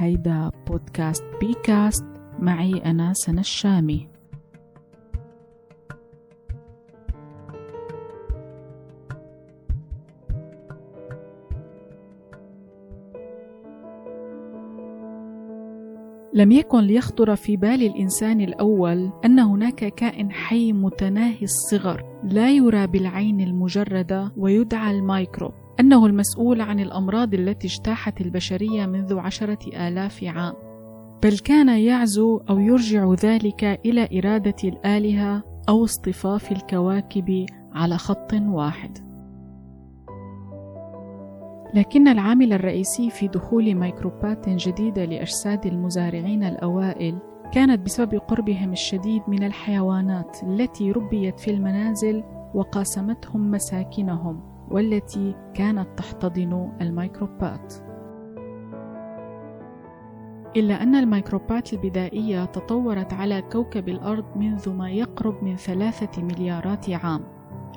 هيدا بودكاست بيكاست. معي أنا سنة الشامي. لم يكن ليخطر في بال الإنسان الأول أن هناك كائن حي متناهي الصغر لا يرى بالعين المجردة ويدعى الميكروب. أنه المسؤول عن الأمراض التي اجتاحت البشرية منذ عشرة آلاف عام. بل كان يعزو أو يرجع ذلك إلى إرادة الآلهة أو اصطفاف الكواكب على خط واحد. لكن العامل الرئيسي في دخول ميكروبات جديدة لأجساد المزارعين الأوائل كانت بسبب قربهم الشديد من الحيوانات التي ربيت في المنازل وقاسمتهم مساكنهم. والتي كانت تحتضن الميكروبات. إلا أن الميكروبات البدائية تطورت على كوكب الأرض منذ ما يقرب من ثلاثة مليارات عام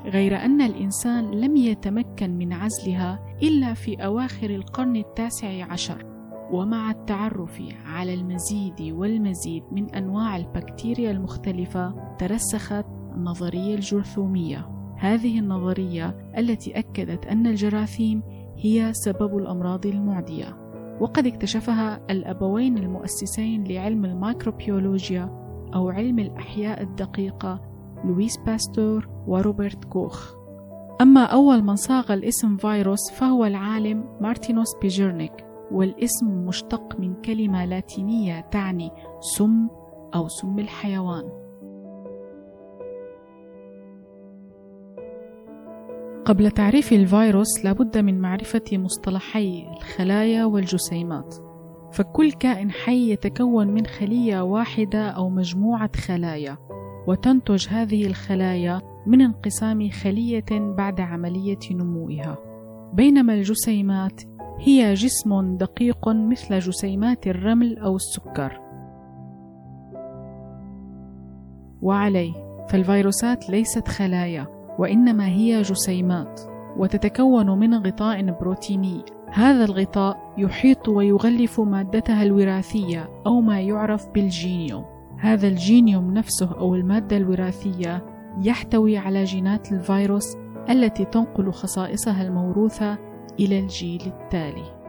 غير أن الإنسان لم يتمكن من عزلها إلا في أواخر القرن التاسع عشر. ومع التعرف على المزيد والمزيد من أنواع البكتيريا المختلفة ترسخت النظرية الجرثومية. هذه النظرية التي أكدت أن الجراثيم هي سبب الأمراض المعدية. وقد اكتشفها الأبوين المؤسسين لعلم الميكروبيولوجيا أو علم الأحياء الدقيقة لويس باستور وروبرت كوخ. أما أول من صاغ الاسم فيروس فهو العالم مارتينوس بيجرنيك والاسم مشتق من كلمة لاتينية تعني سم أو سم الحيوان. قبل تعريف الفيروس لابد من معرفة مصطلحي الخلايا والجسيمات. فكل كائن حي يتكون من خلية واحدة أو مجموعة خلايا وتنتج هذه الخلايا من انقسام خلية بعد عملية نموها. بينما الجسيمات هي جسم دقيق مثل جسيمات الرمل أو السكر. وعليه فالفيروسات ليست خلايا. وإنما هي جسيمات وتتكون من غطاء بروتيني. هذا الغطاء يحيط ويغلف مادتها الوراثية أو ما يعرف بالجينيوم. هذا الجينيوم نفسه أو المادة الوراثية يحتوي على جينات الفيروس التي تنقل خصائصها الموروثة إلى الجيل التالي.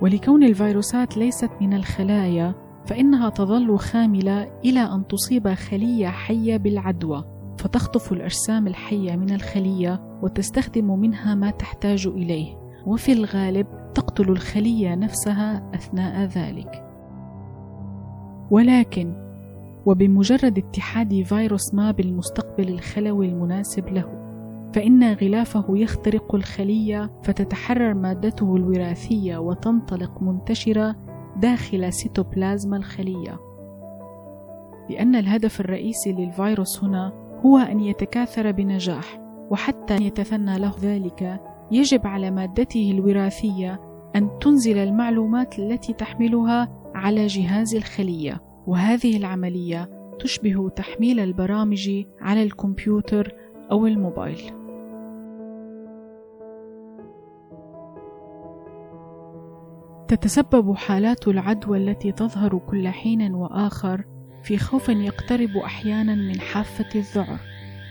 ولكون الفيروسات ليست من الخلايا فإنها تظل خاملة إلى أن تصيب خلية حية بالعدوى. فتخطف الأجسام الحية من الخلية وتستخدم منها ما تحتاج إليه وفي الغالب تقتل الخلية نفسها أثناء ذلك. ولكن وبمجرد اتحاد فيروس ما بالمستقبل الخلوي المناسب له فإن غلافه يخترق الخلية فتتحرر مادته الوراثية وتنطلق منتشرة داخل سيتوبلازما الخلية. لأن الهدف الرئيسي للفيروس هنا هو أن يتكاثر بنجاح وحتى يتثنى له ذلك يجب على مادته الوراثية أن تنزل المعلومات التي تحملها على جهاز الخلية. وهذه العملية تشبه تحميل البرامج على الكمبيوتر أو الموبايل. تتسبب حالات العدوى التي تظهر كل حين وآخر في خوف يقترب أحيانا من حافة الذعر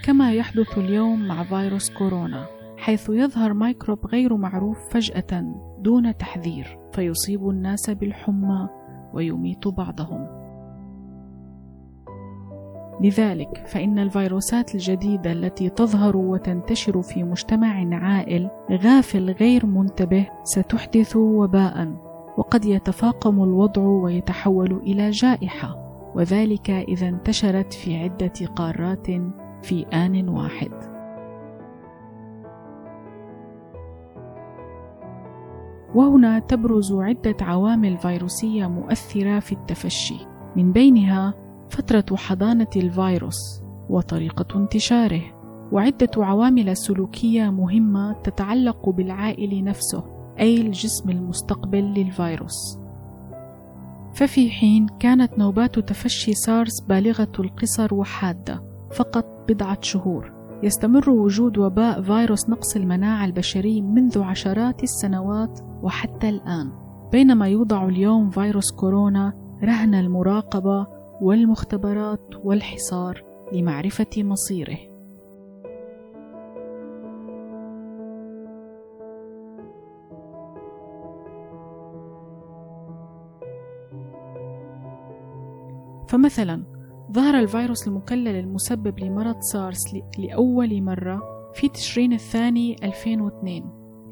كما يحدث اليوم مع فيروس كورونا حيث يظهر ميكروب غير معروف فجأة دون تحذير فيصيب الناس بالحمى ويميت بعضهم. لذلك فإن الفيروسات الجديدة التي تظهر وتنتشر في مجتمع عائل غافل غير منتبه ستحدث وباء وقد يتفاقم الوضع ويتحول إلى جائحة. وذلك إذا انتشرت في عدة قارات في آن واحد. وهنا تبرز عدة عوامل فيروسية مؤثرة في التفشي، من بينها فترة حضانة الفيروس وطريقة انتشاره، وعدة عوامل سلوكية مهمة تتعلق بالعائل نفسه، أي الجسم المستقبل للفيروس. ففي حين كانت نوبات تفشي سارس بالغة القصر وحادة فقط بضعة شهور. يستمر وجود وباء فيروس نقص المناعة البشري منذ عشرات السنوات وحتى الآن. بينما يوضع اليوم فيروس كورونا رهن المراقبة والمختبرات والحصار لمعرفة مصيره. فمثلا ظهر الفيروس المكلل المسبب لمرض سارس لأول مرة في تشرين الثاني 2002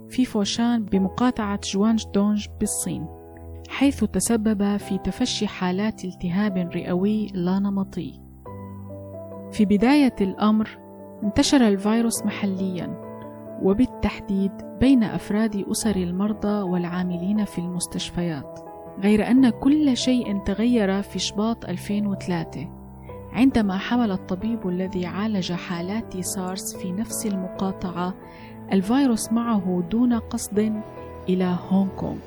في فوشان بمقاطعة جوانج دونج بالصين حيث تسبب في تفشي حالات التهاب رئوي لا نمطي في بداية الأمر انتشر الفيروس محليا وبالتحديد بين أفراد أسر المرضى والعاملين في المستشفيات. غير أن كل شيء تغير في شباط 2003 عندما حمل الطبيب الذي عالج حالات سارس في نفس المقاطعة الفيروس معه دون قصد إلى هونغ كونغ.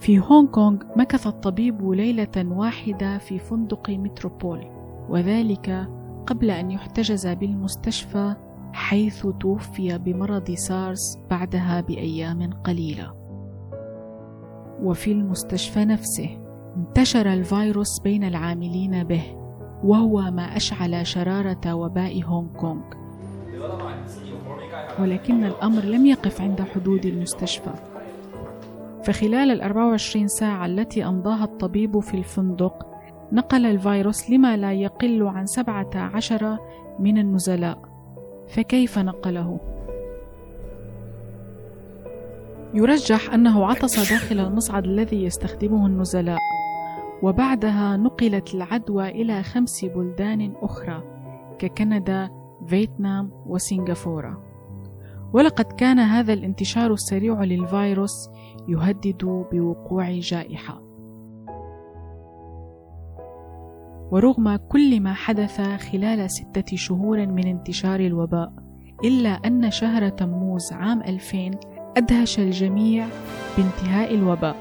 في هونغ كونغ مكث الطبيب ليلة واحدة في فندق متروبول وذلك قبل أن يحتجز بالمستشفى حيث توفي بمرض سارس بعدها بأيام قليلة. وفي المستشفى نفسه انتشر الفيروس بين العاملين به وهو ما أشعل شرارة وباء هونغ كونغ. ولكن الأمر لم يقف عند حدود المستشفى. فخلال ال 24 ساعة التي أمضاها الطبيب في الفندق نقل الفيروس لما لا يقل عن سبعة عشر من النزلاء. فكيف نقله؟ يرجح أنه عطس داخل المصعد الذي يستخدمه النزلاء وبعدها نقلت العدوى إلى خمس بلدان أخرى ككندا، فيتنام وسنغافورة. ولقد كان هذا الانتشار السريع للفيروس يهدد بوقوع جائحة. ورغم كل ما حدث خلال ستة شهور من انتشار الوباء إلا أن شهر تموز عام 2000 أدهش الجميع بانتهاء الوباء.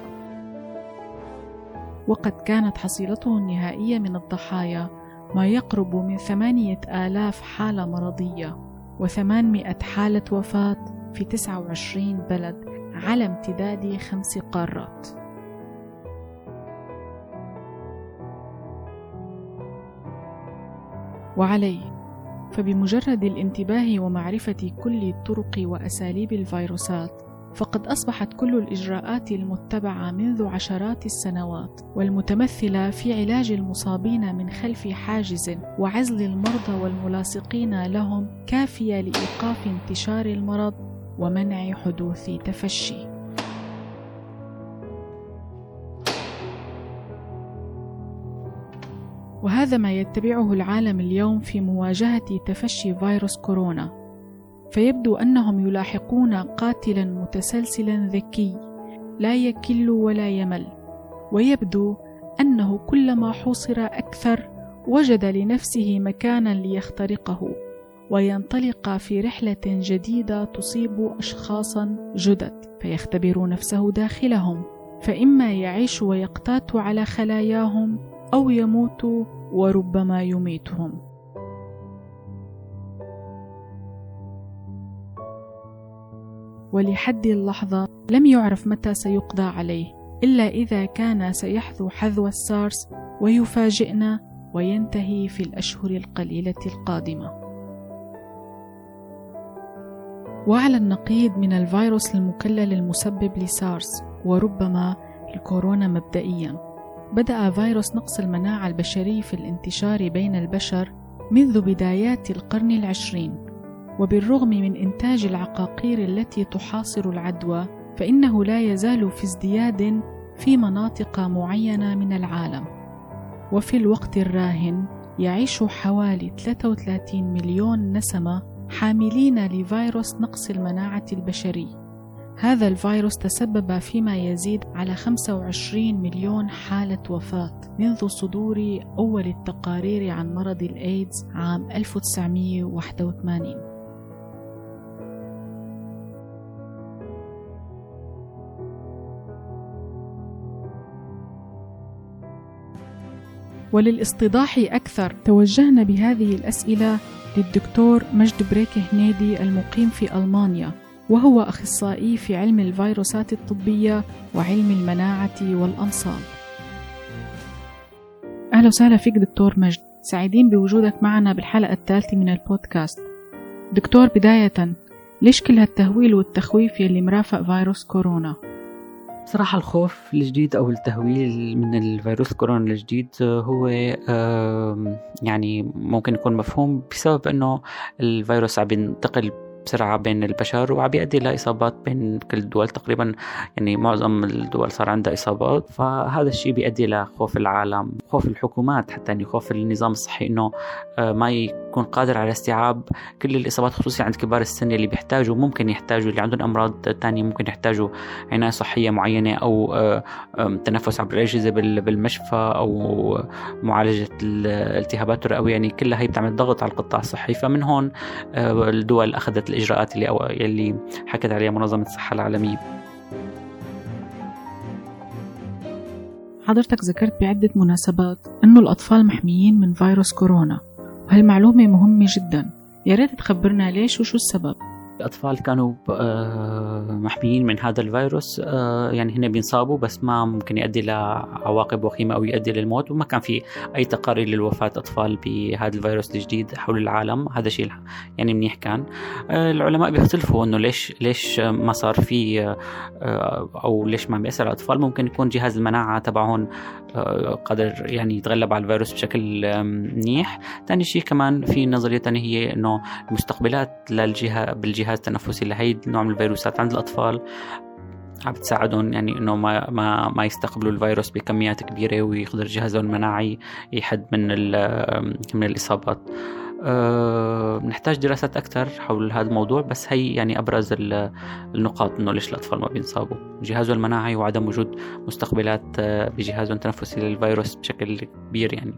وقد كانت حصيلته النهائية من الضحايا ما يقرب من ثمانية آلاف حالة مرضية وثمانمائة حالة وفاة في 29 بلد على امتداد خمس قارات. وعليه. فبمجرد الانتباه ومعرفة كل طرق وأساليب الفيروسات فقد أصبحت كل الإجراءات المتبعة منذ عشرات السنوات والمتمثلة في علاج المصابين من خلف حاجز وعزل المرضى والملاصقين لهم كافية لإيقاف انتشار المرض ومنع حدوث تفشي. وهذا ما يتبعه العالم اليوم في مواجهة تفشي فيروس كورونا. فيبدو أنهم يلاحقون قاتلا متسلسلا ذكي لا يكل ولا يمل. ويبدو أنه كلما حوصر أكثر وجد لنفسه مكانا ليخترقه وينطلق في رحلة جديدة تصيب أشخاصا جدد فيختبر نفسه داخلهم فإما يعيش ويقتات على خلاياهم أو يموت وربما يميتهم ولحد اللحظة لم يعرف متى سيقضى عليه إلا إذا كان سيحذو حذو السارس ويفاجئنا وينتهي في الأشهر القليلة القادمة. وعلى النقيض من الفيروس المكلل المسبب لسارس وربما الكورونا مبدئيا بدأ فيروس نقص المناعة البشري في الانتشار بين البشر منذ بدايات القرن العشرين. وبالرغم من إنتاج العقاقير التي تحاصر العدوى فإنه لا يزال في ازدياد في مناطق معينة من العالم. وفي الوقت الراهن يعيش حوالي 33 مليون نسمة حاملين لفيروس نقص المناعة البشري. هذا الفيروس تسبب فيما يزيد على 25 مليون حالة وفاة منذ صدور أول التقارير عن مرض الإيدز عام 1981 وللاستيضاح أكثر توجهنا بهذه الأسئلة للدكتور مجد بريكه هنيدي المقيم في ألمانيا. وهو أخصائي في علم الفيروسات الطبية وعلم المناعة والأمصال أهلا وسهلا فيك دكتور مجد. سعيدين بوجودك معنا بالحلقة الثالثة من البودكاست. دكتور بداية ليش كل هالتهويل والتخويف يلي مرافق فيروس كورونا؟ بصراحة الخوف الجديد أو التهويل من الفيروس كورونا الجديد هو يعني ممكن يكون مفهوم بسبب أنه الفيروس عم ينتقل بسرعة بين البشر وعم بيؤدي لإصابات بين كل الدول تقريبا يعني معظم الدول صار عندها إصابات. فهذا الشيء بيؤدي لخوف العالم خوف الحكومات حتى يعني خوف النظام الصحي إنه آه، ما يكون قادر على استيعاب كل الإصابات خصوصا عند كبار السن اللي بيحتاجوا ممكن يحتاجوا اللي عندهم أمراض تانية ممكن يحتاجوا عناية صحية معينة أو آه، تنفس عبر الأجهزة بالمشفى أو معالجة الالتهابات الرئوية. يعني كلها هي بتعمل ضغط على القطاع الصحي. فمن هون آه، الدول أخذت الإجراءات اللي أو اللي حكت عليها منظمة الصحة العالمية. حضرتك ذكرت بعدة مناسبات أنه الأطفال محميين من فيروس كورونا. وهالمعلومة مهمة جدا. يا ريت تخبرنا ليش وشو السبب. الأطفال كانوا آه، محميين من هذا الفيروس. آه، يعني هنا بينصابوا بس ما ممكن يؤدي لعواقب وخيمة أو يؤدي للموت وما كان في أي تقارير للوفاة أطفال بهذا الفيروس الجديد حول العالم. هذا شيء يعني منيح كان. آه، العلماء بيختلفوا إنه ليش ليش ما صار في أو ليش ما بيأثر على الأطفال. ممكن يكون جهاز المناعة تبعهم قادر يعني يتغلب على الفيروس بشكل منيح. ثاني شيء كمان في نظرية هي إنه المستقبلات للجهة بالجهاز الجهاز التنفسي لهي النوع من الفيروسات عند الأطفال عم بتساعدهم يعني إنه ما ما ما يستقبلوا الفيروس بكميات كبيرة ويقدر جهازهم المناعي يحد من من الإصابات. أه دراسات أكثر حول هذا الموضوع بس هي يعني أبرز النقاط إنه ليش الأطفال ما بينصابوا. جهازه المناعي وعدم وجود مستقبلات آه، بجهازه التنفسي للفيروس بشكل كبير يعني.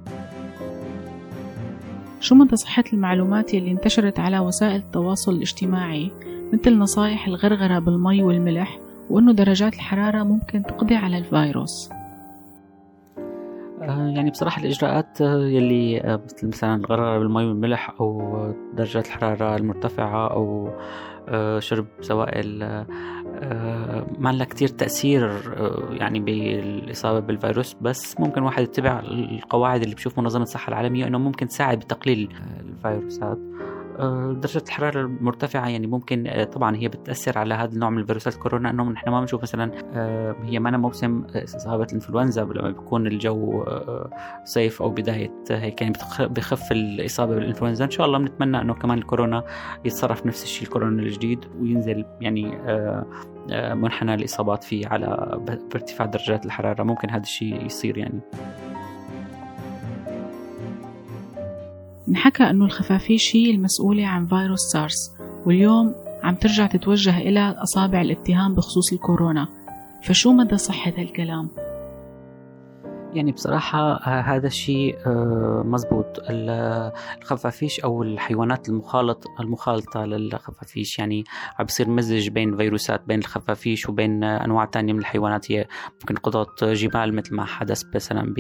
شو مدى صحة المعلومات اللي انتشرت على وسائل التواصل الاجتماعي مثل نصائح الغرغرة بالمي والملح وأنه درجات الحرارة ممكن تقضي على الفيروس. آه، يعني بصراحة الإجراءات يلي آه، مثل مثلا الغرغرة بالمي والملح أو درجات الحرارة المرتفعة أو شرب سوائل آه، ما لها كتير تأثير آه، يعني بالإصابة بالفيروس بس ممكن واحد يتبع القواعد اللي بشوف منظمة الصحة العالمية أنه ممكن تساعد بتقليل الفيروسات. آه، درجة الحرارة المرتفعة يعني ممكن آه، طبعا هي بتأثر على هذا النوع من الفيروسات كورونا إنه نحن ما بنشوف مثلا آه، هي ما موسم إصابة الإنفلونزا لما بيكون الجو صيف أو بداية هيك يعني بخف الإصابة بالإنفلونزا. إن شاء الله بنتمنى إنه كمان الكورونا يتصرف نفس الشيء الكورونا الجديد وينزل يعني منحنى الاصابات فيه على بارتفاع درجات الحرارة. ممكن هذا الشيء يصير يعني. انحكى أنه الخفافيش هي المسؤولة عن فيروس سارس واليوم عم ترجع تتوجه إلى أصابع الاتهام بخصوص الكورونا فشو مدى صحة هالكلام؟ يعني بصراحة آه، هذا الشيء آه، مزبوط الخفافيش أو الحيوانات المخالط المخالطة للخفافيش يعني عم بصير مزج بين فيروسات بين الخفافيش وبين أنواع تانية من الحيوانات. هي ممكن قطط جمال مثل ما حدث مثلا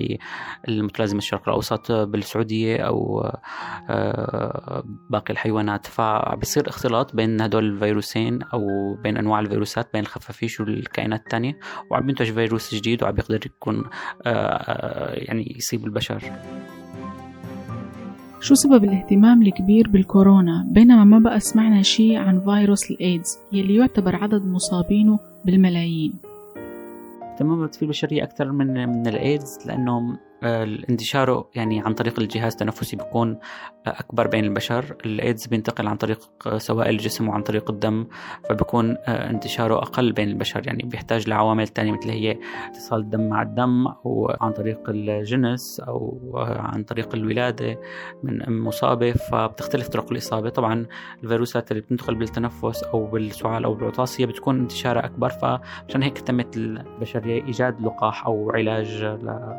بالمتلازمة الشرق الأوسط بالسعودية أو آه، باقي الحيوانات. فبصير اختلاط بين هدول الفيروسين أو بين أنواع الفيروسات بين الخفافيش والكائنات التانية. وعم ينتج فيروس جديد وعم يقدر يكون يعني يصيب البشر. شو سبب الاهتمام الكبير بالكورونا؟ بينما ما بقى سمعنا شيء عن فيروس الإيدز يلي يعتبر عدد مصابينه بالملايين. اهتمامات في البشرية أكثر من من الإيدز لأنه انتشاره يعني عن طريق الجهاز التنفسي بيكون أكبر بين البشر. الإيدز بينتقل عن طريق سوائل الجسم وعن طريق الدم فبيكون انتشاره أقل بين البشر. يعني بيحتاج لعوامل تانية مثل هي اتصال الدم مع الدم أو عن طريق الجنس أو عن طريق الولادة من أم مصابة. فبتختلف طرق الإصابة. طبعا الفيروسات اللي بتدخل بالتنفس أو بالسعال أو بالعطاسية بتكون انتشارها أكبر. فعشان هيك اهتمت البشرية إيجاد لقاح أو علاج ل...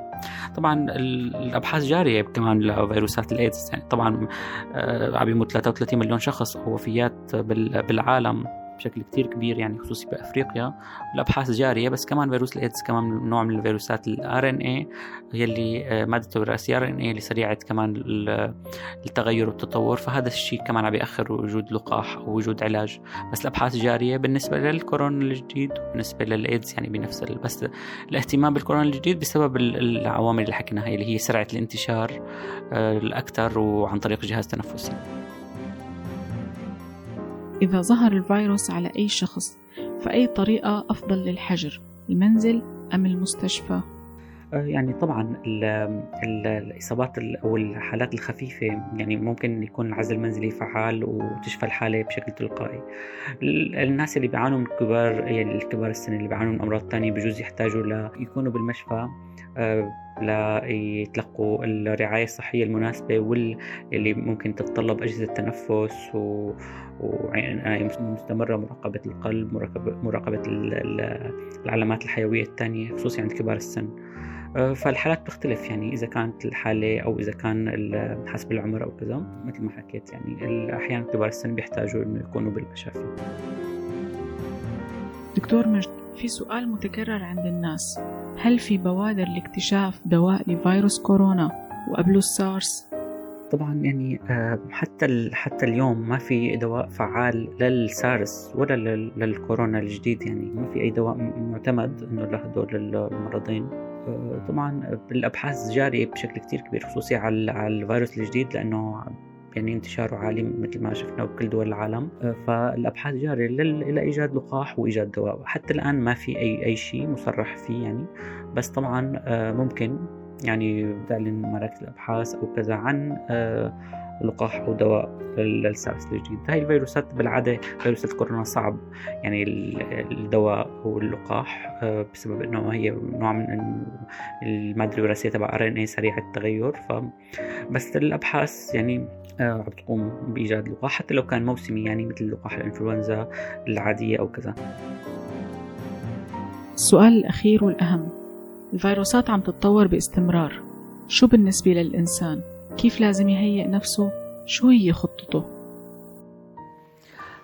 طبعا الأبحاث جارية كمان لفيروسات الإيدز. يعني طبعا آه، عم يموت 33 مليون شخص وفيات بالعالم. بشكل كتير كبير يعني خصوصي بأفريقيا. الأبحاث جارية بس كمان فيروس الإيدز كمان نوع من الفيروسات ال RNA يلي آه، مادته الرئيسية RNA اللي سريعة كمان التغير والتطور. فهذا الشيء كمان عم يأخر وجود لقاح أو وجود علاج. بس الأبحاث جارية بالنسبة للكورونا الجديد وبالنسبة للإيدز يعني بنفس بس الاهتمام بالكورونا الجديد بسبب العوامل اللي حكيناها اللي هي سرعة الانتشار آه، الأكثر وعن طريق الجهاز التنفسي إذا ظهر الفيروس على أي شخص فأي طريقة أفضل للحجر المنزل أم المستشفى؟ آه، يعني طبعا الإصابات أو الحالات الخفيفة يعني ممكن يكون العزل المنزلي فعال وتشفى الحالة بشكل تلقائي الناس اللي بيعانوا من كبار يعني الكبار السن اللي بيعانوا من أمراض ثانية بجوز يحتاجوا ليكونوا بالمشفى ليتلقوا الرعاية الصحية المناسبة واللي ممكن تتطلب أجهزة تنفس و... ومستمرة مراقبة القلب مراقبة, العلامات الحيوية الثانية خصوصي عند كبار السن. آه، فالحالات بتختلف يعني إذا كانت الحالة أو إذا كان حسب العمر أو كذا مثل ما حكيت يعني أحيانا كبار السن بيحتاجوا إنه يكونوا بالمشافي دكتور مجد في سؤال متكرر عند الناس. هل في بوادر لاكتشاف دواء لفيروس كورونا وقبله السارس؟ طبعا يعني آه، حتى حتى اليوم ما في دواء فعال للسارس ولا للكورونا الجديد يعني. ما في أي دواء معتمد إنه لهدول المرضين آه، طبعا الابحاث جارية بشكل كتير كبير خصوصي على الفيروس الجديد لأنه يعني انتشاره عالي مثل ما شفنا بكل دول العالم. آه، فالأبحاث جارية لايجاد لقاح وإيجاد دواء حتى الآن ما في اي أي شيء مصرح فيه يعني. بس طبعا آه، ممكن يعني تعلن مراكز الأبحاث أو كذا عن آه، لقاح أو دواء للسارس الجديد هاي الفيروسات بالعادة فيروسات كورونا صعب. يعني الدواء أو اللقاح بسبب إنه هي نوع من المادة الوراثية تبع RNA سريعة التغير. ف بس الأبحاث يعني آه، عم تقوم بإيجاد لقاح حتى لو كان موسمي يعني مثل لقاح الإنفلونزا العادية أو كذا. السؤال الأخير والأهم. الفيروسات عم تتطور باستمرار. شو بالنسبة للإنسان؟ كيف لازم يهيئ نفسه؟ شو هي خطته؟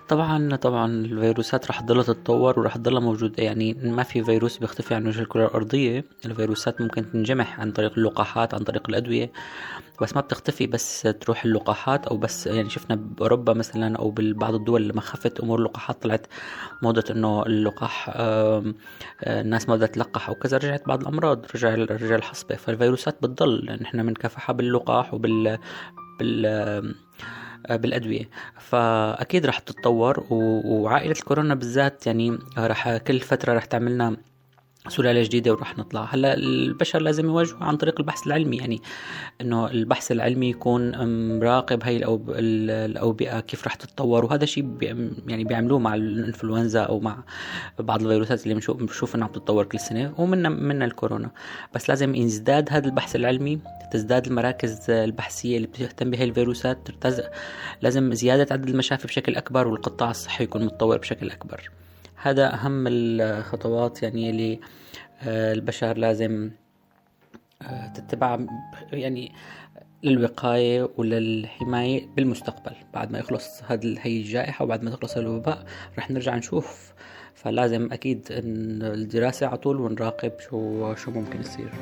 طبعا طبعا الفيروسات رح تضلها تتطور ورح تضلها موجودة. يعني ما في فيروس بيختفي عن وجه الكرة الأرضية. الفيروسات ممكن تنجمح عن طريق اللقاحات عن طريق الأدوية بس ما بتختفي. بس تروح اللقاحات أو بس يعني شفنا بأوروبا مثلا أو ببعض الدول لما خفت أمور اللقاحات طلعت موضة إنه اللقاح الناس ما بدها تلقح أو كذا رجعت بعض الأمراض رجع رجع الحصبة. فالفيروسات بتضل. نحن بنكافحها باللقاح وبال بال آه، بالأدوية. فأكيد رح تتطور وعائلة الكورونا بالذات يعني رح كل فترة رح تعملنا سلالة جديدة وراح نطلع. هلا البشر لازم يواجهوا عن طريق البحث العلمي يعني إنه البحث العلمي يكون مراقب هاي الأوبئة كيف راح تتطور. وهذا شيء بي يعني بيعملوه مع الإنفلونزا أو مع بعض الفيروسات اللي بنشوف بنشوف إنها بتتطور كل سنة ومنها منها الكورونا. بس لازم يزداد هذا البحث العلمي تزداد المراكز البحثية اللي بتهتم بهي الفيروسات لازم زيادة عدد المشافي بشكل أكبر والقطاع الصحي يكون متطور بشكل أكبر. هذا أهم الخطوات يعني اللي آه، البشر لازم آه، تتبع يعني للوقاية وللحماية بالمستقبل. بعد ما يخلص هذه هي الجائحة وبعد ما تخلص الوباء رح نرجع نشوف. فلازم أكيد الدراسة على طول ونراقب شو شو ممكن يصير.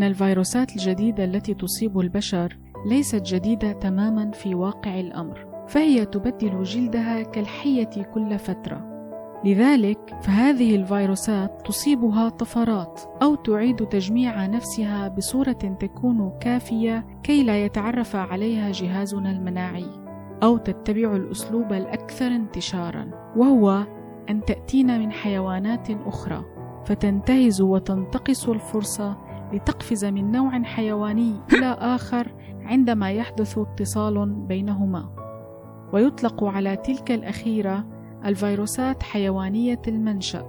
إن الفيروسات الجديدة التي تصيب البشر ليست جديدة تماما في واقع الأمر، فهي تبدل جلدها كالحية كل فترة. لذلك فهذه الفيروسات تصيبها طفرات أو تعيد تجميع نفسها بصورة تكون كافية كي لا يتعرف عليها جهازنا المناعي، أو تتبع الأسلوب الأكثر انتشارا، وهو أن تأتينا من حيوانات أخرى، فتنتهز وتنتقص الفرصة لتقفز من نوع حيواني إلى آخر عندما يحدث اتصال بينهما. ويطلق على تلك الأخيرة الفيروسات حيوانية المنشأ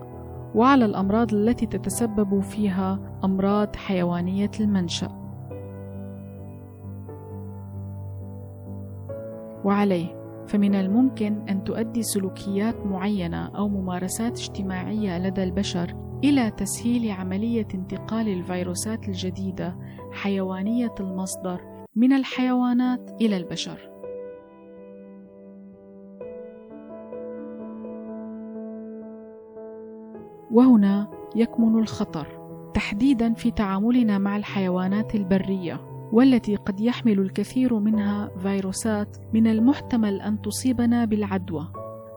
وعلى الأمراض التي تتسبب فيها أمراض حيوانية المنشأ. وعليه فمن الممكن أن تؤدي سلوكيات معينة أو ممارسات اجتماعية لدى البشر إلى تسهيل عملية انتقال الفيروسات الجديدة حيوانية المصدر من الحيوانات إلى البشر. وهنا يكمن الخطر تحديدا في تعاملنا مع الحيوانات البرية والتي قد يحمل الكثير منها فيروسات من المحتمل أن تصيبنا بالعدوى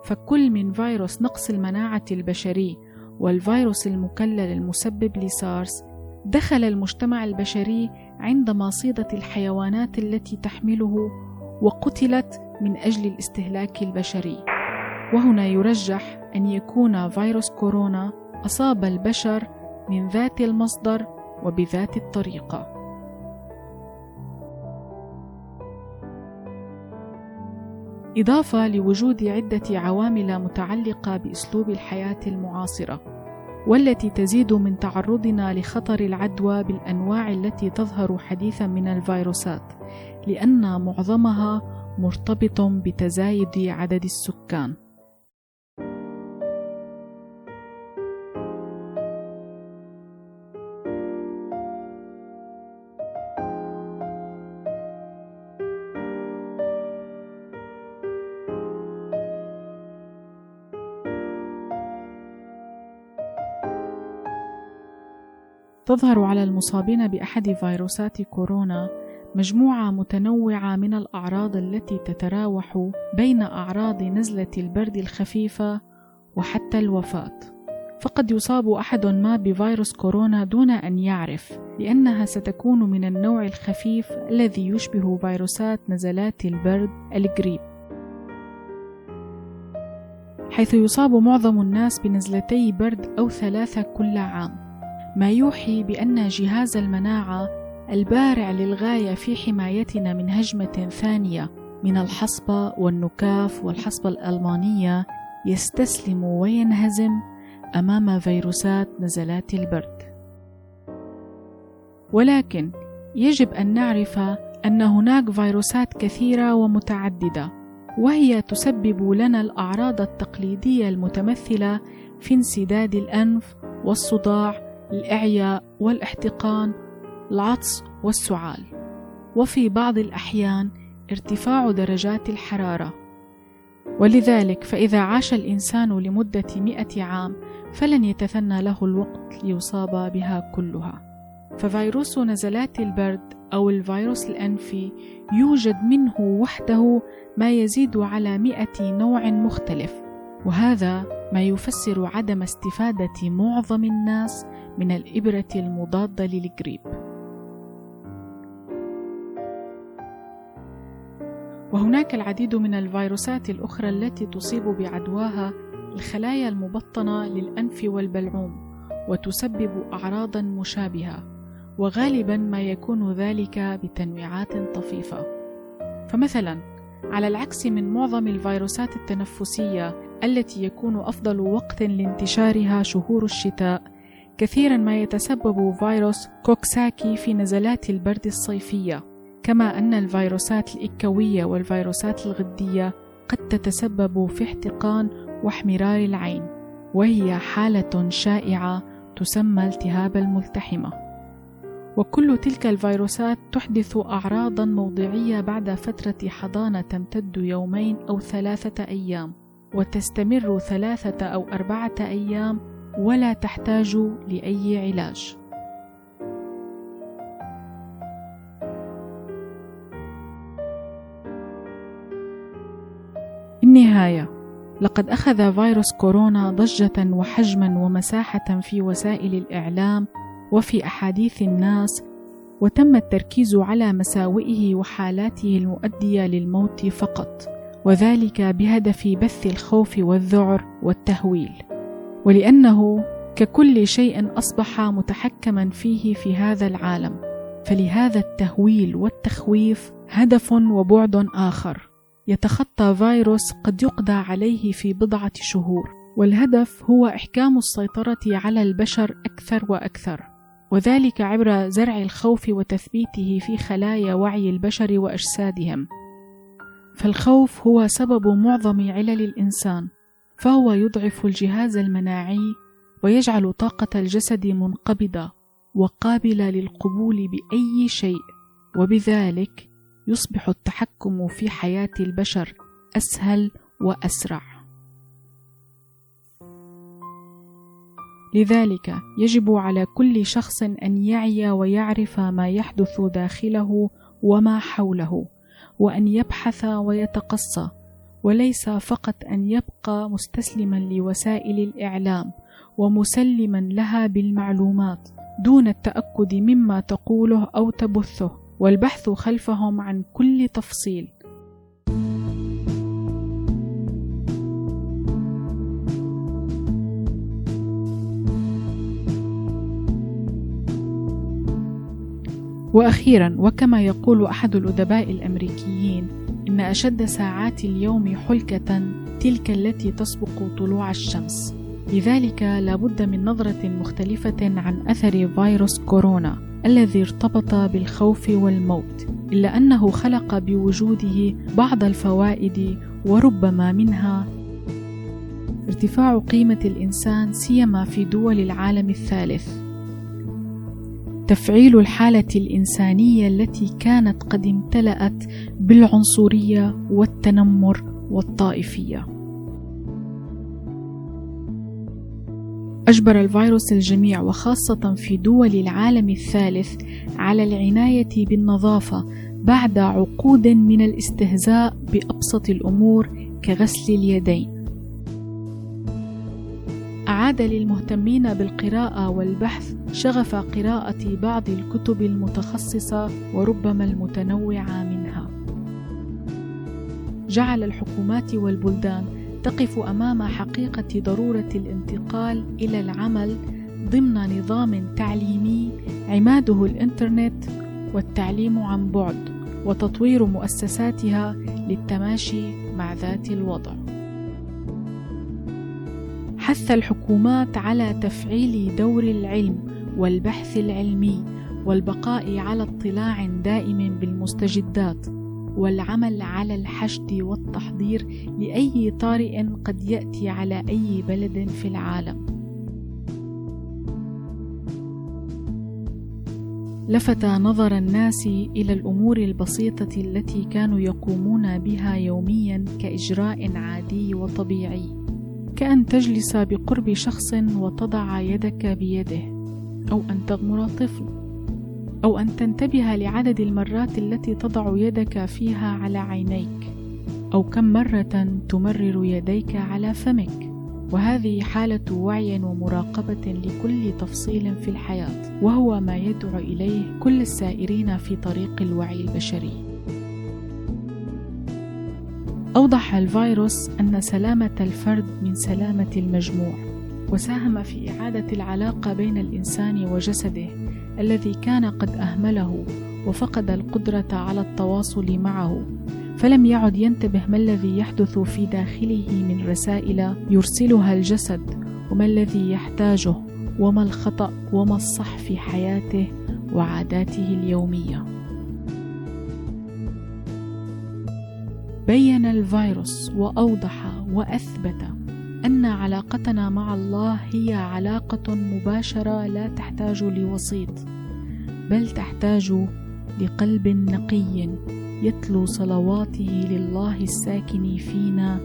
فكل من فيروس نقص المناعة البشري والفيروس المكلل المسبب لسارس دخل المجتمع البشري عند مصيدة الحيوانات التي تحمله وقتلت من أجل الاستهلاك البشري. وهنا يرجح أن يكون فيروس كورونا أصاب البشر من ذات المصدر وبذات الطريقة. إضافة لوجود عدة عوامل متعلقة بأسلوب الحياة المعاصرة، والتي تزيد من تعرضنا لخطر العدوى بالأنواع التي تظهر حديثا من الفيروسات، لأن معظمها مرتبط بتزايد عدد السكان. تظهر على المصابين بأحد فيروسات كورونا مجموعة متنوعة من الأعراض التي تتراوح بين أعراض نزلة البرد الخفيفة وحتى الوفاة. فقد يصاب أحد ما بفيروس كورونا دون أن يعرف لانها ستكون من النوع الخفيف الذي يشبه فيروسات نزلات البرد الجريب. حيث يصاب معظم الناس بنزلتي برد أو ثلاثة كل عام. ما يوحي بأن جهاز المناعة البارع للغاية في حمايتنا من هجمة ثانية من الحصبة والنكاف والحصبة الألمانية يستسلم وينهزم أمام فيروسات نزلات البرد. ولكن يجب أن نعرف أن هناك فيروسات كثيرة ومتعددة، وهي تسبب لنا الأعراض التقليدية المتمثلة في انسداد الأنف والصداع الإعياء والاحتقان العطس والسعال. وفي بعض الأحيان ارتفاع درجات الحرارة. ولذلك فإذا عاش الإنسان لمدة مئة عام فلن يتثنى له الوقت ليصاب بها كلها. ففيروس نزلات البرد أو الفيروس الأنفي يوجد منه وحده ما يزيد على مئة نوع مختلف. وهذا ما يفسر عدم استفادة معظم الناس من الإبرة المضادة للجريب. وهناك العديد من الفيروسات الأخرى التي تصيب بعدواها الخلايا المبطنة للأنف والبلعوم وتسبب أعراضا مشابهة وغالبا ما يكون ذلك بتنويعات طفيفة. فمثلا على العكس من معظم الفيروسات التنفسية التي يكون أفضل وقت لانتشارها شهور الشتاء كثيرا ما يتسبب فيروس كوكساكي في نزلات البرد الصيفية كما أن الفيروسات الإكوية والفيروسات الغدية قد تتسبب في احتقان واحمرار العين وهي حالة شائعة تسمى التهاب الملتحمة. وكل تلك الفيروسات تحدث أعراضا موضعية بعد فترة حضانة تمتد يومين أو ثلاثة أيام وتستمر ثلاثة أو أربعة أيام ولا تحتاج لأي علاج. النهاية. لقد أخذ فيروس كورونا ضجة وحجما ومساحة في وسائل الإعلام وفي أحاديث الناس وتم التركيز على مساوئه وحالاته المؤدية للموت فقط وذلك بهدف بث الخوف والذعر والتهويل. ولأنه ككل شيء أصبح متحكما فيه في هذا العالم. فلهذا التهويل والتخويف هدف وبعد آخر. يتخطى فيروس قد يقضى عليه في بضعة شهور. والهدف هو إحكام السيطرة على البشر أكثر وأكثر. وذلك عبر زرع الخوف وتثبيته في خلايا وعي البشر وأجسادهم. فالخوف هو سبب معظم علل الإنسان. فهو يضعف الجهاز المناعي ويجعل طاقة الجسد منقبضة وقابلة للقبول بأي شيء وبذلك يصبح التحكم في حياة البشر أسهل وأسرع. لذلك يجب على كل شخص أن يعي ويعرف ما يحدث داخله وما حوله وأن يبحث ويتقصى وليس فقط أن يبقى مستسلما لوسائل الإعلام ومسلما لها بالمعلومات دون التأكد مما تقوله أو تبثه والبحث خلفهم عن كل تفصيل. وأخيرا وكما يقول أحد الأدباء الأمريكيين إن أشد ساعات اليوم حلكة تلك التي تسبق طلوع الشمس. لذلك لابد من نظرة مختلفة عن أثر فيروس كورونا الذي ارتبط بالخوف والموت إلا أنه خلق بوجوده بعض الفوائد وربما منها ارتفاع قيمة الإنسان سيما في دول العالم الثالث. تفعيل الحالة الإنسانية التي كانت قد امتلأت بالعنصرية والتنمر والطائفية. أجبر الفيروس الجميع وخاصة في دول العالم الثالث على العناية بالنظافة بعد عقود من الاستهزاء بأبسط الأمور كغسل اليدين. أعاد للمهتمين بالقراءة والبحث شغف قراءة بعض الكتب المتخصصة وربما المتنوعة منها. جعل الحكومات والبلدان تقف أمام حقيقة ضرورة الانتقال إلى العمل ضمن نظام تعليمي عماده الإنترنت والتعليم عن بعد وتطوير مؤسساتها للتماشي مع ذات الوضع. حث الحكومات على تفعيل دور العلم والبحث العلمي والبقاء على اطلاع دائم بالمستجدات والعمل على الحشد والتحضير لأي طارئ قد يأتي على أي بلد في العالم. لفت نظر الناس إلى الأمور البسيطة التي كانوا يقومون بها يوميا كإجراء عادي وطبيعي. كأن تجلس بقرب شخص وتضع يدك بيده أو أن تغمر طفل أو أن تنتبه لعدد المرات التي تضع يدك فيها على عينيك أو كم مرة تمرر يديك على فمك. وهذه حالة وعي ومراقبة لكل تفصيل في الحياة وهو ما يدعو إليه كل السائرين في طريق الوعي البشري. أوضح الفيروس أن سلامة الفرد من سلامة المجموع وساهم في إعادة العلاقة بين الإنسان وجسده الذي كان قد أهمله وفقد القدرة على التواصل معه. فلم يعد ينتبه ما الذي يحدث في داخله من رسائل يرسلها الجسد وما الذي يحتاجه وما الخطأ وما الصح في حياته وعاداته اليومية. بين الفيروس وأوضح وأثبت أن علاقتنا مع الله هي علاقة مباشرة لا تحتاج لوسيط بل تحتاج لقلب نقي يتلو صلواته لله الساكن فينا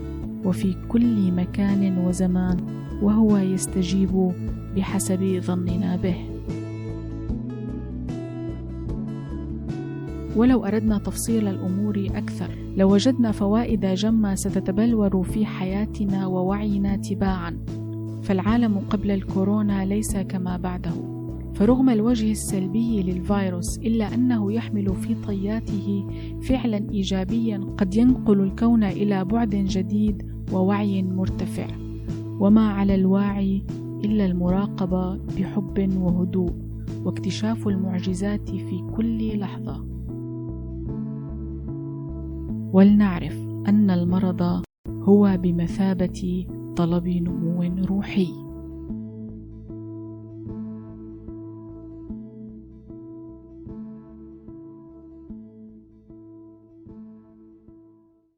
وفي كل مكان وزمان وهو يستجيب بحسب ظننا به. ولو أردنا تفصيل الأمور أكثر لوجدنا فوائد جمة ستتبلور في حياتنا ووعينا تباعا. فالعالم قبل الكورونا ليس كما بعده. فرغم الوجه السلبي للفيروس إلا أنه يحمل في طياته فعلا ايجابيا قد ينقل الكون إلى بعد جديد ووعي مرتفع. وما على الواعي إلا المراقبة بحب وهدوء واكتشاف المعجزات في كل لحظة. ولنعرف أن المرض هو بمثابة طلب نمو روحي.